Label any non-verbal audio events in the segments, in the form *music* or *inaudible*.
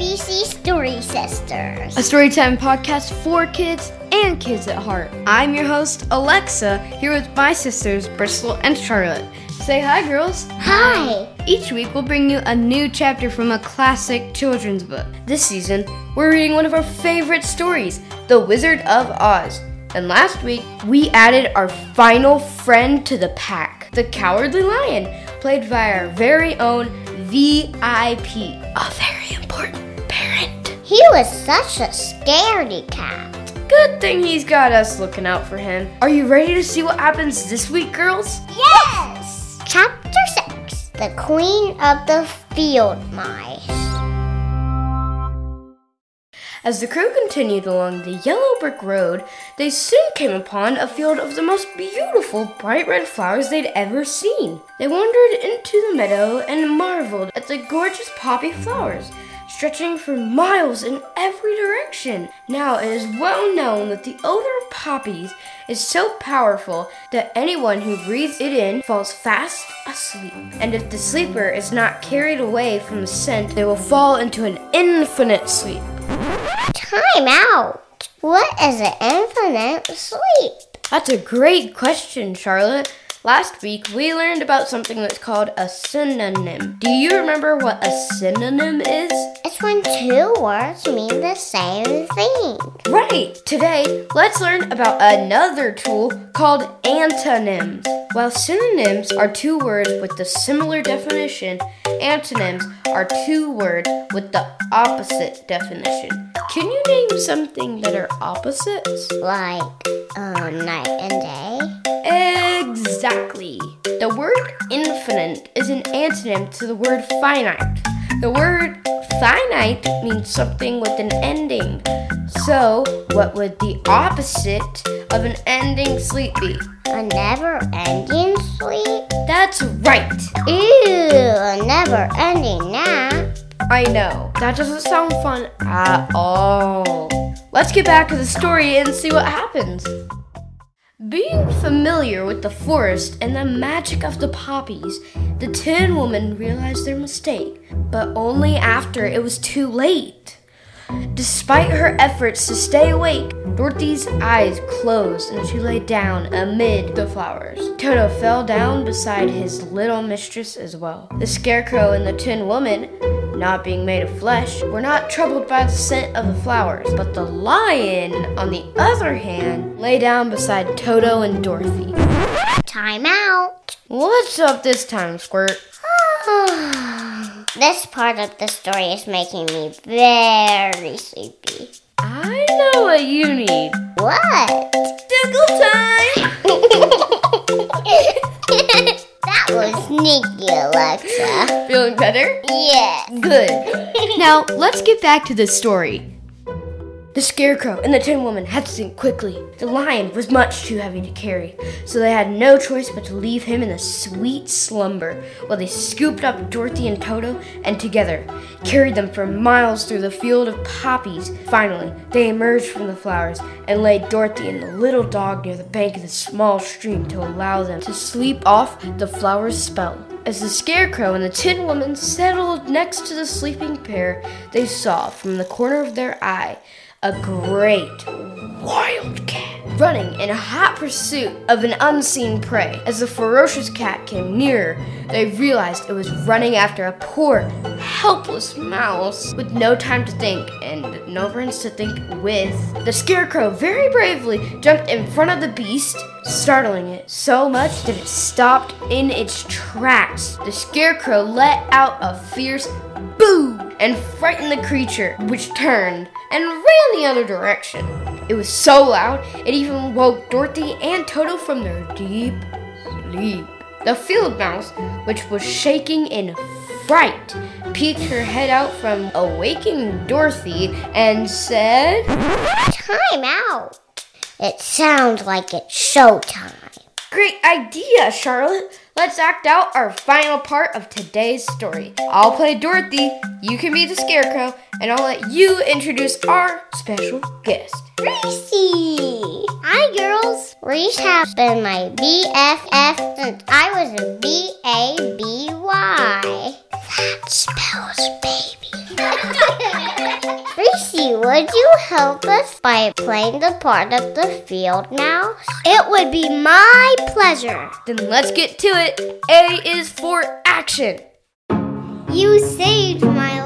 ABC Story Sisters. a storytime podcast for kids and kids at heart. I'm your host, Alexa, here with my sisters, Bristol and Charlotte. Say hi, girls. Hi. Each week, we'll bring you a new chapter from a classic children's book. This season, we're reading one of our favorite stories, The Wizard of Oz. And last week, we added our final friend to the pack, the Cowardly Lion, played by our very own VIP, a very important. He was such a scaredy cat. Good thing he's got us looking out for him. Are you ready to see what happens this week, girls? Yes! Chapter 6 The Queen of the Field Mice. As the crew continued along the yellow brick road, they soon came upon a field of the most beautiful bright red flowers they'd ever seen. They wandered into the meadow and marveled at the gorgeous poppy flowers, stretching for miles in every direction. Now it is well known that the odor of poppies is so powerful that anyone who breathes it in falls fast asleep. And if the sleeper is not carried away from the scent, they will fall into an infinite sleep. Time out. What is an infinite sleep? That's a great question, Charlotte. Last week we learned about something that's called a synonym. Do you remember what a synonym is? It's when two words mean the same thing. Right! Today, let's learn about another tool called antonyms. While synonyms are two words with the similar definition, antonyms are two words with the opposite definition. Can you name something that are opposites? Like uh, night and day. The word infinite is an antonym to the word finite. The word finite means something with an ending. So, what would the opposite of an ending sleep be? A never ending sleep? That's right. Ew, a never ending nap. I know. That doesn't sound fun at all. Let's get back to the story and see what happens. Being familiar with the forest and the magic of the poppies, the Tin Woman realized their mistake, but only after it was too late. Despite her efforts to stay awake, Dorothy's eyes closed and she lay down amid the flowers. Toto fell down beside his little mistress as well. The Scarecrow and the Tin Woman, not being made of flesh, we were not troubled by the scent of the flowers, but the lion, on the other hand, lay down beside Toto and Dorothy. Time out. What's up this time, Squirt? *sighs* this part of the story is making me very sleepy. I know what you need. What? Feeling better? Yes. Good. now, let's get back to the story. The Scarecrow and the Tin Woman had to think quickly. The lion was much too heavy to carry, so they had no choice but to leave him in a sweet slumber while they scooped up Dorothy and Toto and together carried them for miles through the field of poppies. Finally, they emerged from the flowers and laid Dorothy and the little dog near the bank of the small stream to allow them to sleep off the flower's spell. As the Scarecrow and the Tin Woman settled next to the sleeping pair, they saw from the corner of their eye a great wildcat running in hot pursuit of an unseen prey. As the ferocious cat came nearer, they realized it was running after a poor, helpless mouse. With no time to think and no friends to think with, the scarecrow very bravely jumped in front of the beast, startling it so much that it stopped in its tracks. The scarecrow let out a fierce boo and frightened the creature, which turned and ran the other direction. It was so loud, it even woke Dorothy and Toto from their deep sleep. The field mouse, which was shaking in fright, peeked her head out from awaking Dorothy and said, Time out. It sounds like it's showtime. Great idea, Charlotte. Let's act out our final part of today's story. I'll play Dorothy, you can be the Scarecrow, and I'll let you introduce our special guest. Reese! Hi, girls. Reese has been my BFF since I was a B A B Y. That spells baby. *laughs* Reese, would you help us by playing the part of the field mouse? It would be my pleasure. Then let's get to it. A is for action. You saved my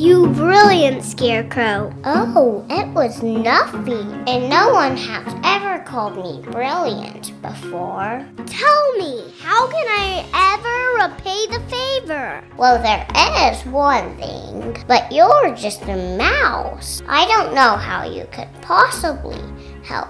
you brilliant scarecrow. Oh, it was nothing. And no one has ever called me brilliant before. Tell me, how can I ever repay the favor? Well, there is one thing, but you're just a mouse. I don't know how you could possibly help.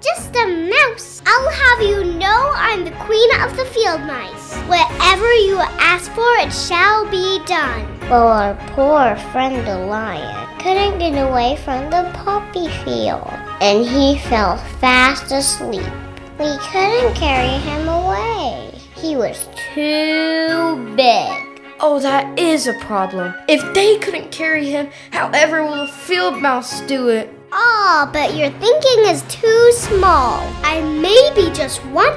Just a mouse. I'll have you know I'm the queen of the field mice. Whatever you ask for, it shall be done. Well, our poor friend the lion couldn't get away from the poppy field, and he fell fast asleep. We couldn't carry him away. He was too big. Oh, that is a problem. If they couldn't carry him, how however will the field mouse do it? Ah, but your thinking is too small. I may be just one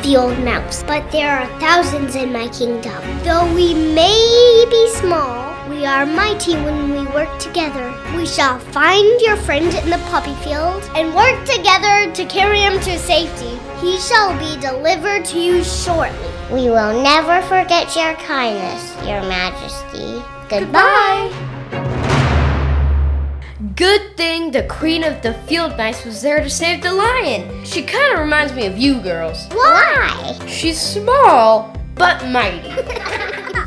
field mouse, but there are thousands in my kingdom. Though we may be small, we are mighty when we work together. We shall find your friend in the poppy field and work together to carry him to safety. He shall be delivered to you shortly. We will never forget your kindness, Your Majesty. Goodbye. Good thing the queen of the field mice was there to save the lion. She kind of reminds me of you girls. Why? She's small, but mighty. *laughs*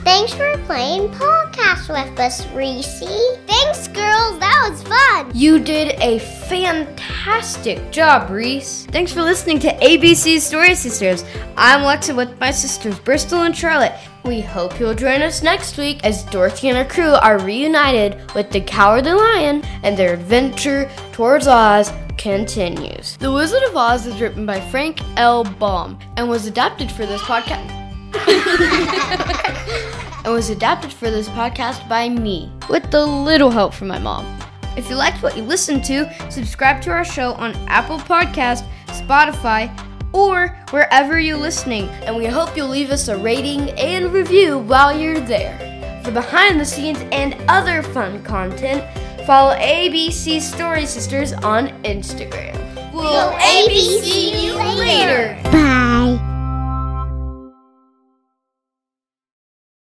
Thanks for playing podcast with us, Reese. Thanks, girls. That was fun. You did a fantastic job, Reese. Thanks for listening to ABC Story Sisters. I'm Lexa with my sisters Bristol and Charlotte. We hope you'll join us next week as Dorothy and her crew are reunited with the Cowardly Lion and their adventure towards Oz continues. The Wizard of Oz is written by Frank L. Baum and was adapted for this podcast. *laughs* and was adapted for this podcast by me, with a little help from my mom. If you liked what you listened to, subscribe to our show on Apple Podcast, Spotify, or wherever you're listening, and we hope you'll leave us a rating and review while you're there. For behind the scenes and other fun content, follow ABC Story Sisters on Instagram. We'll ABC you later. Bye.